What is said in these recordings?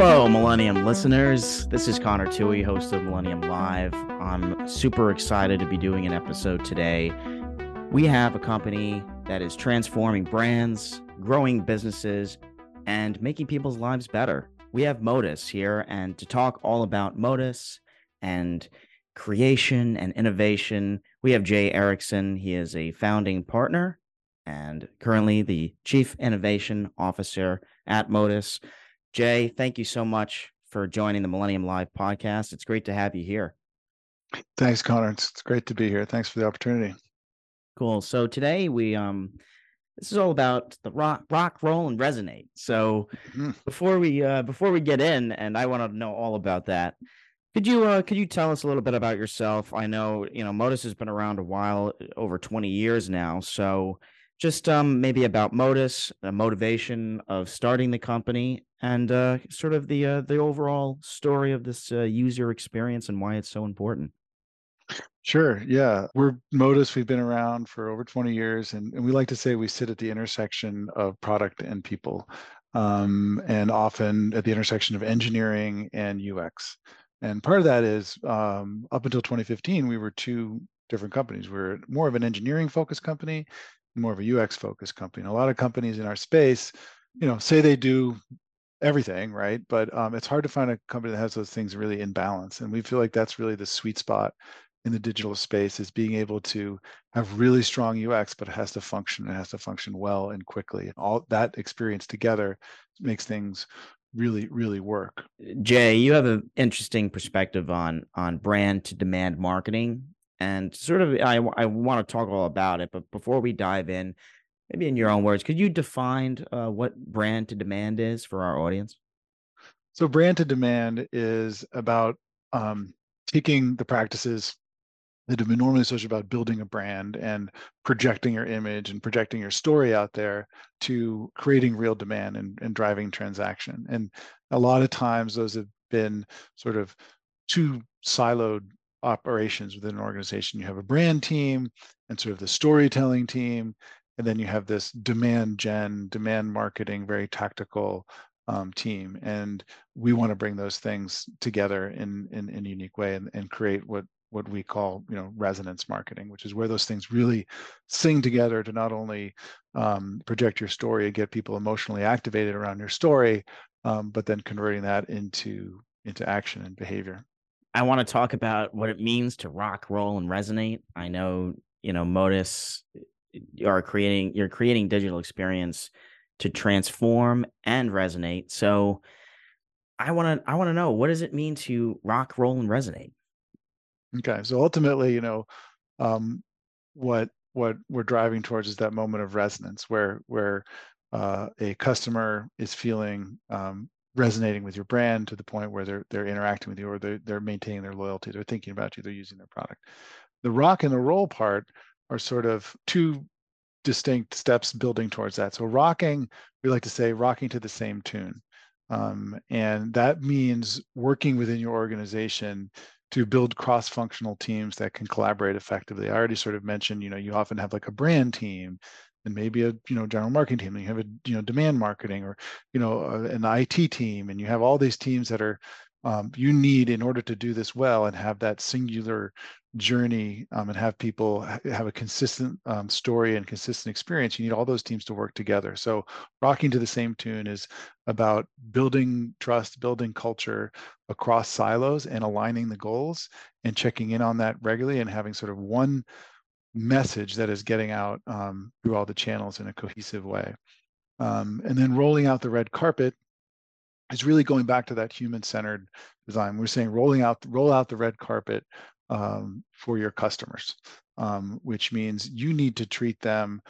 Hello, Millennium listeners. This is Connor Tui, host of Millennium Live. I'm super excited to be doing an episode today. We have a company that is transforming brands, growing businesses, and making people's lives better. We have Modus here, and to talk all about Modus and creation and innovation, we have Jay Erickson. He is a founding partner and currently the Chief Innovation Officer at Modus. Jay, thank you so much for joining the Millennium Live podcast. It's great to have you here. Thanks, Connor. It's, it's great to be here. Thanks for the opportunity. Cool. So today we um this is all about the rock rock roll and resonate. So mm-hmm. before we uh before we get in and I want to know all about that. Could you uh could you tell us a little bit about yourself? I know, you know, Modus has been around a while, over 20 years now. So just um, maybe about Modus, the motivation of starting the company, and uh, sort of the uh, the overall story of this uh, user experience and why it's so important. Sure. Yeah. We're Modus. We've been around for over 20 years, and, and we like to say we sit at the intersection of product and people, um, and often at the intersection of engineering and UX. And part of that is um, up until 2015, we were two different companies. We we're more of an engineering focused company more of a UX focused company. And a lot of companies in our space, you know, say they do everything, right? But um, it's hard to find a company that has those things really in balance. And we feel like that's really the sweet spot in the digital space is being able to have really strong UX, but it has to function. It has to function well and quickly. All that experience together makes things really, really work. Jay, you have an interesting perspective on on brand to demand marketing and sort of I, I want to talk all about it but before we dive in maybe in your own words could you define uh, what brand to demand is for our audience? So brand to demand is about um, taking the practices that have been normally associated about building a brand and projecting your image and projecting your story out there to creating real demand and, and driving transaction. And a lot of times those have been sort of two siloed operations within an organization. You have a brand team and sort of the storytelling team, and then you have this demand gen, demand marketing, very tactical um, team. And we want to bring those things together in in, in a unique way and, and create what what we call you know resonance marketing which is where those things really sing together to not only um, project your story and get people emotionally activated around your story um, but then converting that into into action and behavior I want to talk about what it means to rock, roll, and resonate. I know, you know, Modus are creating you're creating digital experience to transform and resonate. So I want to I want to know what does it mean to rock, roll, and resonate? Okay. So ultimately, you know, um, what what we're driving towards is that moment of resonance where where uh, a customer is feeling um, resonating with your brand to the point where they're they're interacting with you or they're, they're maintaining their loyalty they're thinking about you they're using their product the rock and the roll part are sort of two distinct steps building towards that so rocking we like to say rocking to the same tune um, and that means working within your organization to build cross-functional teams that can collaborate effectively. I already sort of mentioned, you know, you often have like a brand team and maybe a you know general marketing team and you have a you know demand marketing or you know uh, an IT team and you have all these teams that are um, you need in order to do this well and have that singular journey um, and have people have a consistent um, story and consistent experience you need all those teams to work together. So rocking to the same tune is about building trust building culture across silos and aligning the goals and checking in on that regularly and having sort of one message that is getting out um, through all the channels in a cohesive way. Um, and then rolling out the red carpet is really going back to that human-centered design. We're saying rolling out, roll out the red carpet um, for your customers, um, which means you need to treat them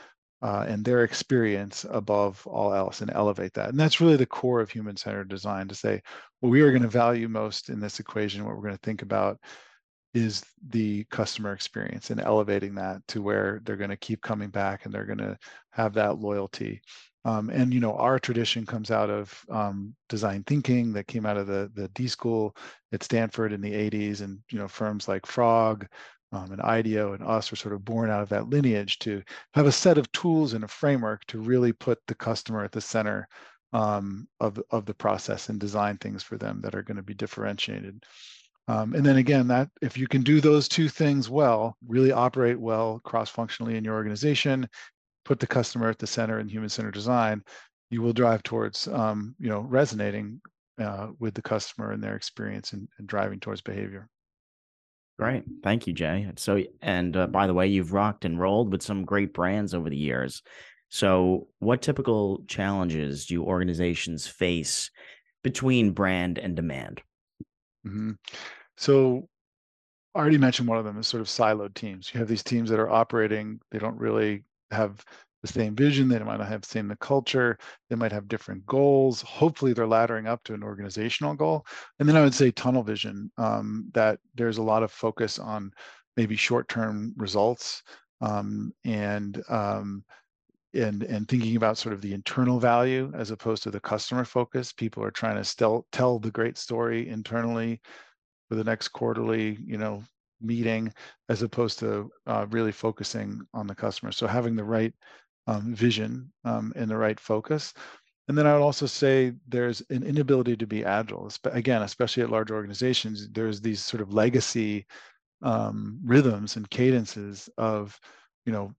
uh, and their experience above all else and elevate that. And that's really the core of human-centered design to say, what we are going to value most in this equation, what we're going to think about is the customer experience and elevating that to where they're going to keep coming back and they're going to have that loyalty. Um, and you know, our tradition comes out of um, design thinking that came out of the the D school at Stanford in the 80s, and you know, firms like Frog um, and IDEO and us are sort of born out of that lineage to have a set of tools and a framework to really put the customer at the center um, of of the process and design things for them that are going to be differentiated. Um, and then again, that if you can do those two things well, really operate well cross-functionally in your organization, put the customer at the center in human-centered design, you will drive towards um, you know resonating uh, with the customer and their experience and, and driving towards behavior. Great. Thank you, Jay. So, and uh, by the way, you've rocked and rolled with some great brands over the years. So, what typical challenges do organizations face between brand and demand? Mm-hmm. So, I already mentioned one of them is sort of siloed teams. You have these teams that are operating, they don't really have the same vision, they might not have the same the culture, they might have different goals. Hopefully, they're laddering up to an organizational goal. And then I would say tunnel vision, um, that there's a lot of focus on maybe short-term results um, and um, and and thinking about sort of the internal value as opposed to the customer focus. People are trying to still tell the great story internally for the next quarterly, you know, meeting, as opposed to uh, really focusing on the customer. So having the right um, vision um, and the right focus. And then I would also say there's an inability to be agile. Again, especially at large organizations, there's these sort of legacy um, rhythms and cadences of, you know,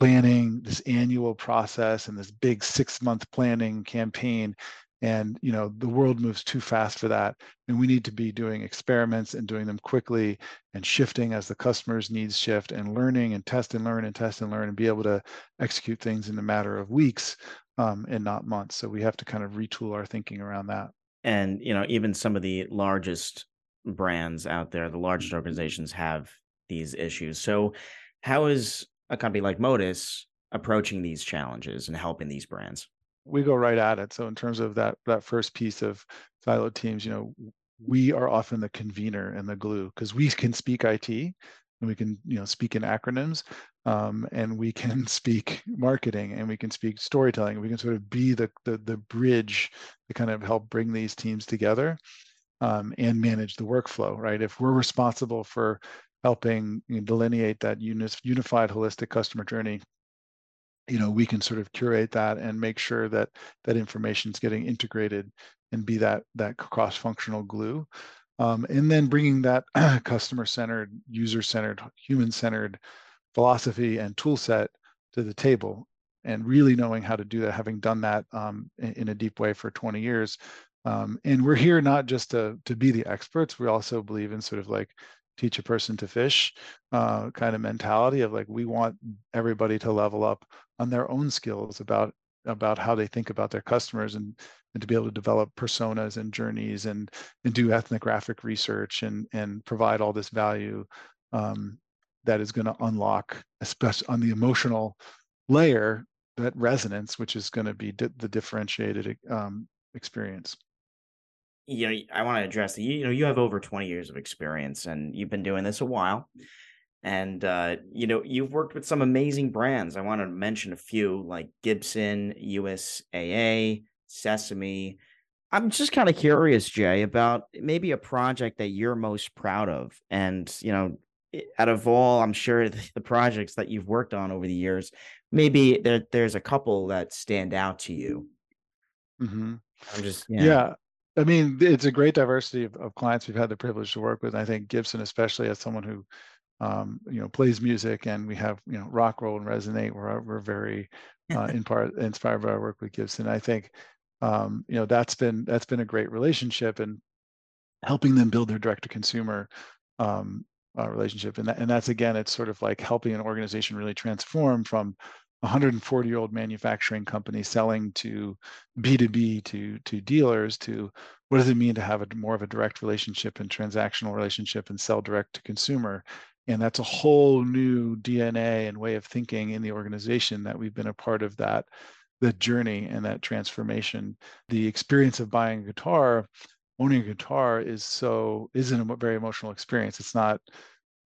planning this annual process and this big six month planning campaign and you know the world moves too fast for that and we need to be doing experiments and doing them quickly and shifting as the customers needs shift and learning and test and learn and test and learn and be able to execute things in a matter of weeks um, and not months. So we have to kind of retool our thinking around that. And you know even some of the largest brands out there the largest organizations have these issues. So how is a company like modus approaching these challenges and helping these brands we go right at it. So in terms of that that first piece of siloed teams, you know, we are often the convener and the glue because we can speak IT and we can you know speak in acronyms um, and we can speak marketing and we can speak storytelling. We can sort of be the the, the bridge to kind of help bring these teams together um, and manage the workflow. Right? If we're responsible for helping you know, delineate that unified holistic customer journey you know we can sort of curate that and make sure that that information is getting integrated and be that that cross-functional glue. Um, and then bringing that customer-centered user-centered human-centered philosophy and tool set to the table and really knowing how to do that having done that um, in, in, a deep way for 20 years. Um, and we're here not just to to be the experts we also believe in sort of like teach a person to fish uh, kind of mentality of like we want everybody to level up on their own skills about about how they think about their customers and and to be able to develop personas and journeys and and do ethnographic research and and provide all this value um, that is going to unlock especially on the emotional layer that resonance which is going to be di- the differentiated um, experience you know, I want to address that. You, you know, you have over 20 years of experience and you've been doing this a while. And uh, you know, you've worked with some amazing brands. I want to mention a few like Gibson, USAA, Sesame. I'm just kind of curious, Jay, about maybe a project that you're most proud of. And, you know, out of all, I'm sure the projects that you've worked on over the years, maybe there, there's a couple that stand out to you. Mm-hmm. I'm just, yeah. yeah. I mean, it's a great diversity of, of clients we've had the privilege to work with. I think Gibson, especially as someone who, um, you know, plays music, and we have you know rock roll and resonate. We're we're very uh, in part inspired by our work with Gibson. I think, um, you know, that's been that's been a great relationship and helping them build their direct to consumer um, uh, relationship. And that, and that's again, it's sort of like helping an organization really transform from 140 year old manufacturing company selling to B2B to to dealers to what does it mean to have a more of a direct relationship and transactional relationship and sell direct to consumer? And that's a whole new DNA and way of thinking in the organization that we've been a part of that the journey and that transformation. The experience of buying a guitar owning a guitar is so isn't a very emotional experience. It's not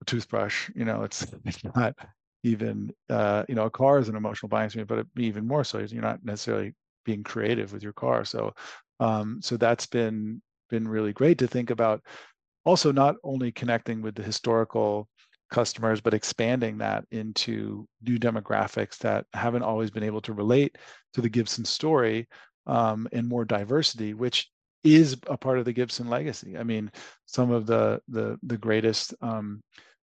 a toothbrush you know it's it's not even uh, you know a car is an emotional buying experience, but even more so you're not necessarily being creative with your car. So um, so that's been been really great to think about. Also, not only connecting with the historical customers, but expanding that into new demographics that haven't always been able to relate to the Gibson story, um, and more diversity, which is a part of the Gibson legacy. I mean, some of the the the greatest um,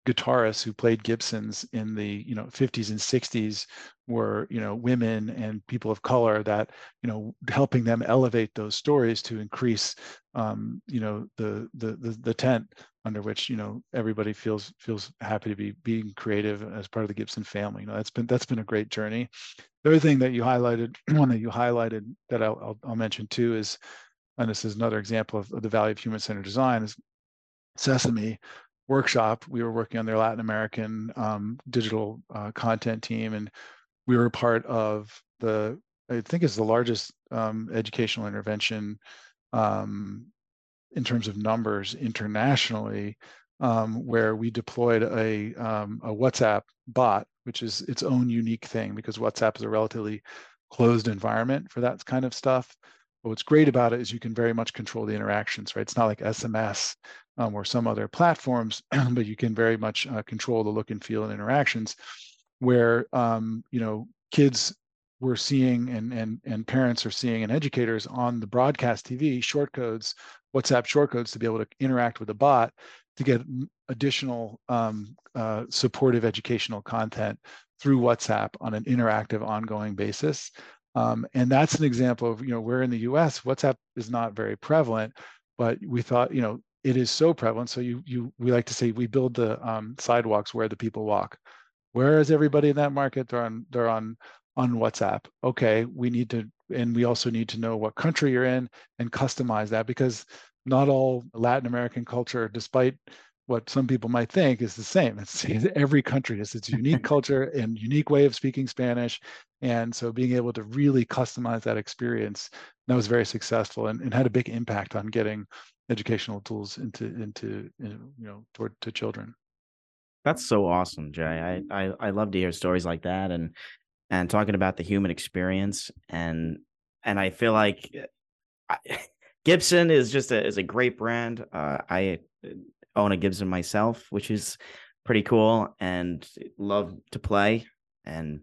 guitarists who played Gibsons in the you know 50s and 60s were you know women and people of color that you know helping them elevate those stories to increase um, you know the, the the the tent under which you know everybody feels feels happy to be being creative as part of the Gibson family. You know that's been that's been a great journey. The other thing that you highlighted, one that you highlighted that I'll, I'll, I'll mention too is, and this is another example of, of the value of human-centered design is Sesame workshop. We were working on their Latin American um, digital uh, content team, and we were part of the I think it's the largest um, educational intervention um, in terms of numbers internationally, um, where we deployed a um, a WhatsApp bot, which is its own unique thing because WhatsApp is a relatively closed environment for that kind of stuff. But what's great about it is you can very much control the interactions, right? It's not like SMS um, or some other platforms, but you can very much uh, control the look and feel and interactions where, um, you know, kids were seeing and, and, and parents are seeing and educators on the broadcast TV short codes, WhatsApp short codes to be able to interact with the bot to get additional um, uh, supportive educational content through WhatsApp on an interactive ongoing basis. Um, and that's an example of, you know, where in the US, WhatsApp is not very prevalent, but we thought, you know, it is so prevalent. So you, you, we like to say we build the um, sidewalks where the people walk. Where is everybody in that market? They're on, they're on, on WhatsApp. Okay, we need to, and we also need to know what country you're in and customize that because not all Latin American culture, despite what some people might think is the same. It's every country has its unique culture and unique way of speaking Spanish. And so being able to really customize that experience, that was very successful and, and had a big impact on getting educational tools into into you know toward to children. That's so awesome, Jay. I, I I love to hear stories like that and and talking about the human experience and and I feel like I, Gibson is just a is a great brand. Uh, I own a Gibson myself, which is pretty cool and love to play. And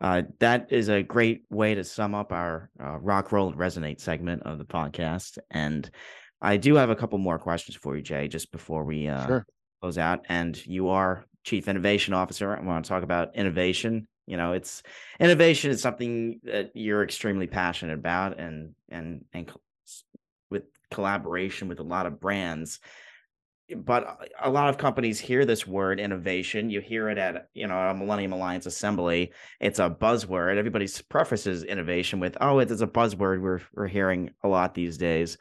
uh, that is a great way to sum up our uh, rock, roll, and resonate segment of the podcast. And I do have a couple more questions for you, Jay, just before we uh, sure. close out. And you are Chief Innovation Officer. I want to talk about innovation. You know, it's innovation is something that you're extremely passionate about, and and and with collaboration with a lot of brands but a lot of companies hear this word innovation. You hear it at you know a Millennium Alliance assembly. It's a buzzword. Everybody prefaces innovation with, "Oh, it's a buzzword we're we're hearing a lot these days,"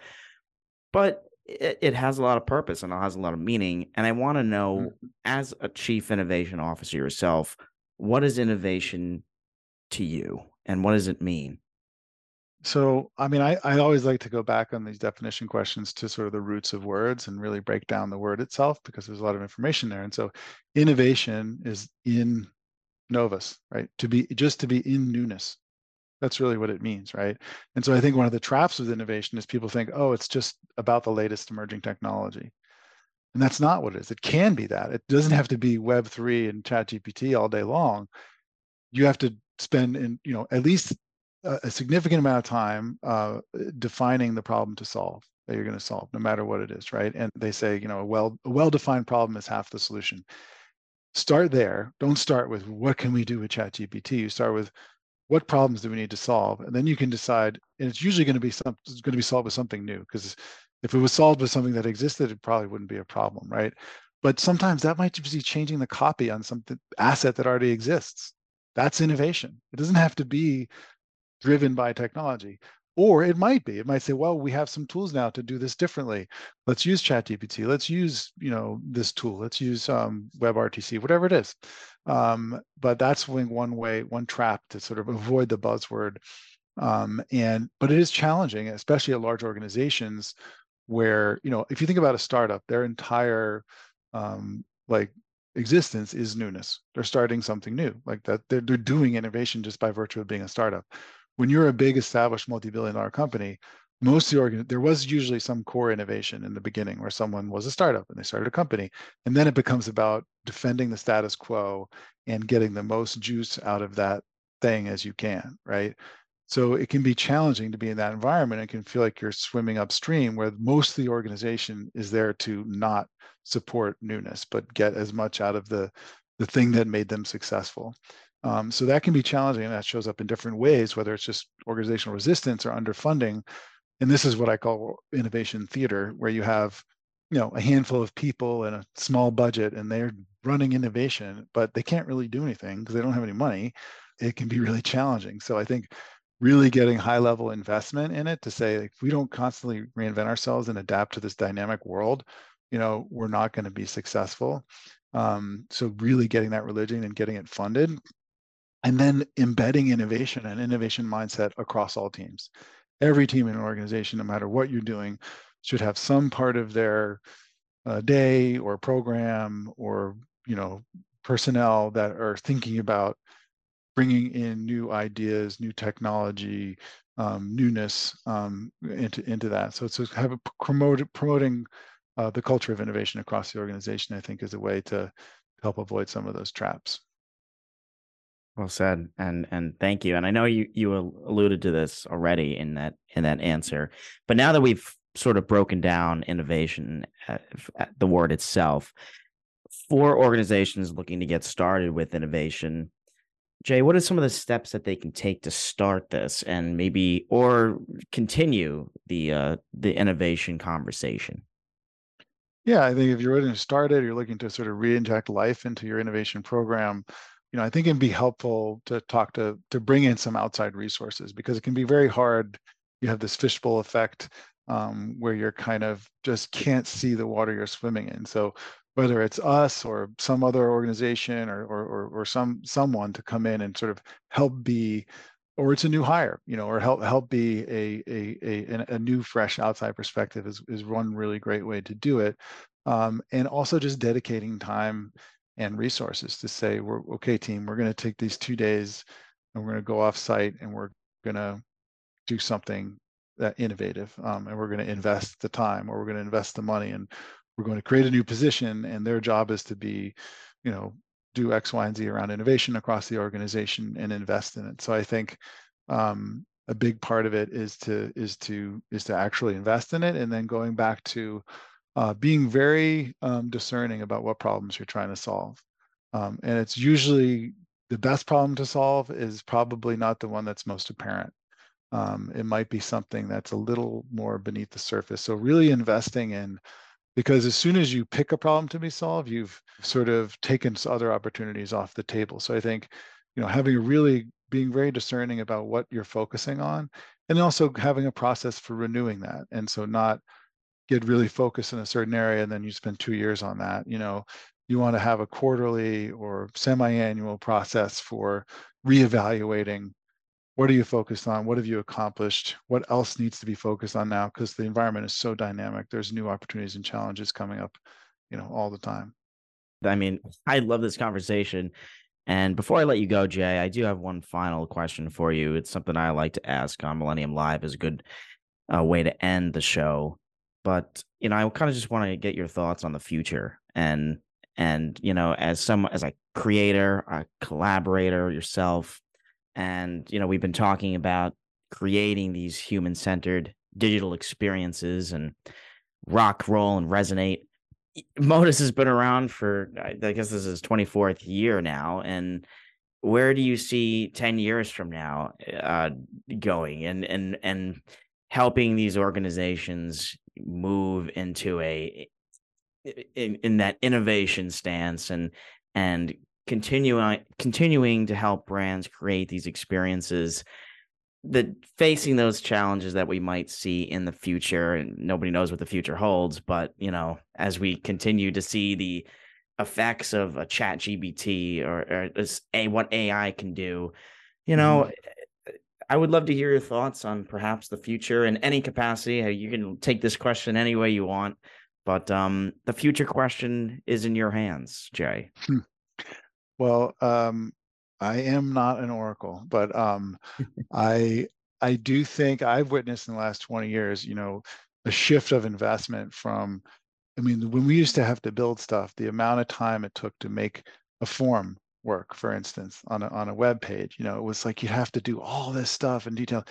but it, it has a lot of purpose and it has a lot of meaning. And I want to know, mm-hmm. as a chief innovation officer yourself, what is innovation to you, and what does it mean? So, I mean, I, I always like to go back on these definition questions to sort of the roots of words and really break down the word itself because there's a lot of information there. And so, innovation is in novus, right? To be just to be in newness. That's really what it means, right? And so, I think one of the traps with innovation is people think, oh, it's just about the latest emerging technology. And that's not what it is. It can be that. It doesn't have to be Web3 and ChatGPT all day long. You have to spend in, you know, at least a, significant amount of time uh, defining the problem to solve that you're going to solve, no matter what it is, right? And they say, you know, a well a well-defined problem is half the solution. Start there. Don't start with what can we do with ChatGPT. You start with what problems do we need to solve, and then you can decide. And it's usually going to be some it's going to be solved with something new because if it was solved with something that existed, it probably wouldn't be a problem, right? But sometimes that might just be changing the copy on some asset that already exists. That's innovation. It doesn't have to be driven by technology. Or it might be. It might say, well, we have some tools now to do this differently. Let's use ChatGPT. Let's use, you know, this tool. Let's use um, WebRTC, whatever it is. Um, but that's one way, one trap to sort of avoid the buzzword. Um, and but it is challenging, especially at large organizations, where you know, if you think about a startup, their entire um, like existence is newness. They're starting something new, like that. They're, they're doing innovation just by virtue of being a startup when you're a big established multi-billion dollar company most of the organ there was usually some core innovation in the beginning where someone was a startup and they started a company and then it becomes about defending the status quo and getting the most juice out of that thing as you can right So it can be challenging to be in that environment. It can feel like you're swimming upstream where most of the organization is there to not support newness, but get as much out of the, the thing that made them successful. Um, so that can be challenging and that shows up in different ways, whether it's just organizational resistance or underfunding. And this is what I call innovation theater, where you have you know a handful of people and a small budget and they're running innovation but they can't really do anything because they don't have any money. It can be really challenging. So i think really getting high level investment in it to say if we don't constantly reinvent ourselves and adapt to this dynamic world you know we're not going to be successful. Um, so really getting that religion and getting it funded and then embedding innovation and innovation mindset across all teams every team in an organization no matter what you're doing should have some part of their uh, day or program or you know personnel that are thinking about bringing in new ideas, new technology, um, newness um, into into that. So to have a promote, promoting uh, the culture of innovation across the organization, I think, is a way to help avoid some of those traps. Well said, and and thank you. And I know you you alluded to this already in that in that answer, but now that we've sort of broken down innovation, uh, the word itself, for organizations looking to get started with innovation, Jay, what are some of the steps that they can take to start this and maybe or continue the uh, the innovation conversation? Yeah, I think if you're ready to start it, you're looking to sort of re-inject life into your innovation program. You know, I think it'd be helpful to talk to to bring in some outside resources because it can be very hard. You have this fishbowl effect um, where you're kind of just can't see the water you're swimming in. So whether it's us or some other organization or, or, or, or some someone to come in and sort of help be or it's a new hire, you know, or help help be a a a, a new fresh outside perspective is is one really great way to do it, um, and also just dedicating time and resources to say we're okay, team, we're going to take these two days and we're going to go off site and we're going to do something that innovative um, and we're going to invest the time or we're going to invest the money and we're going to create a new position and their job is to be you know do x y and z around innovation across the organization and invest in it. So i think um, a big part of it is to is to is to actually invest in it and then going back to uh, being very um, discerning about what problems you're trying to solve um, and it's usually the best problem to solve is probably not the one that's most apparent um, it might be something that's a little more beneath the surface. So really investing in because as soon as you pick a problem to be solved, you've sort of taken other opportunities off the table. So I think, you know, having really being very discerning about what you're focusing on, and also having a process for renewing that. And so not get really focused in a certain area and then you spend two years on that. You know, you want to have a quarterly or semi-annual process for reevaluating what are you focused on what have you accomplished what else needs to be focused on now because the environment is so dynamic there's new opportunities and challenges coming up you know all the time i mean i love this conversation and before i let you go jay i do have one final question for you it's something i like to ask on millennium live is a good uh, way to end the show but you know i kind of just want to get your thoughts on the future and and you know as some as a creator a collaborator yourself and, you know, we've been talking about creating these human centered digital experiences and rock, roll, and resonate. Modus has been around for, I guess this is 24th year now. And where do you see 10 years from now uh, going and, and, and helping these organizations move into a, in, in that innovation stance and, and continuing continuing to help brands create these experiences that facing those challenges that we might see in the future and nobody knows what the future holds but you know as we continue to see the effects of a Chat GPT or, or a what ai can do you know mm-hmm. I would love to hear your thoughts on perhaps the future in any capacity you can take this question any way you want but um the future question is in your hands jay hmm. Well, um, I am not an oracle, but um, I I do think I've witnessed in the last 20 years, you know, a shift of investment from, I mean, when we used to have to build stuff, the amount of time it took to make a form work, for instance, on a, on a web page. You know, it was like you have to do all this stuff in detail.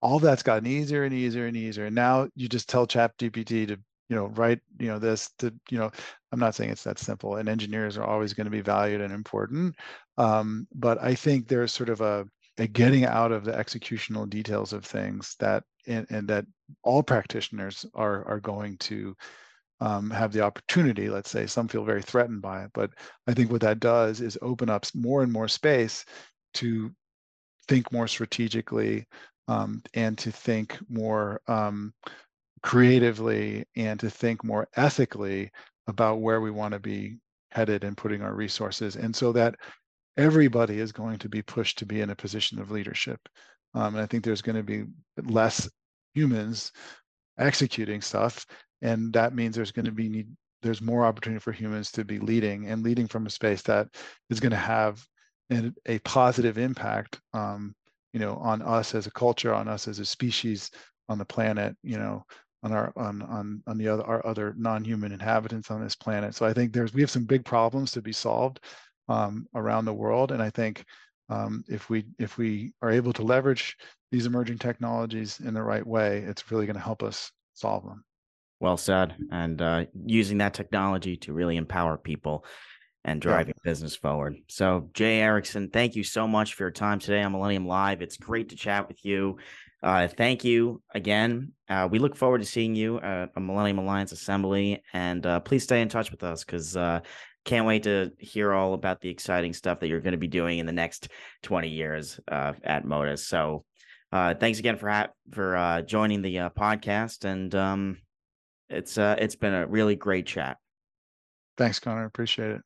All that's gotten easier and easier and easier. And now you just tell Chat GPT to, you know, write, you know, this to, you know, I'm not saying it's that simple. And engineers are always going to be valued and important. Um, but I think there's sort of a, a getting out of the executional details of things that and, and that all practitioners are are going to um, have the opportunity, let's say, some feel very threatened by it, but I think what that does is open up more and more space to think more strategically um, and to think more um, creatively and to think more ethically about where we want to be headed and putting our resources. And so that everybody is going to be pushed to be in a position of leadership. Um, and I think there's going to be less humans executing stuff and that means there's going to be need there's more opportunity for humans to be leading and leading from a space that is going to have an, a positive impact um, you know on us as a culture on us as a species on the planet you know on our on on on the other our other non-human inhabitants on this planet. So i think there's we have some big problems to be solved um, around the world and i think um, if we if we are able to leverage these emerging technologies in the right way it's really going to help us solve them well said. And uh, using that technology to really empower people and driving yeah. business forward. So, Jay Erickson, thank you so much for your time today on Millennium Live. It's great to chat with you. Uh, thank you again. Uh, we look forward to seeing you at a Millennium Alliance Assembly, and uh, please stay in touch with us because uh, can't wait to hear all about the exciting stuff that you're going to be doing in the next 20 years uh, at Modus. So, thanks again for ha- for joining the podcast, and um, it's uh, it's been a really great chat. Thanks, Connor. Appreciate it.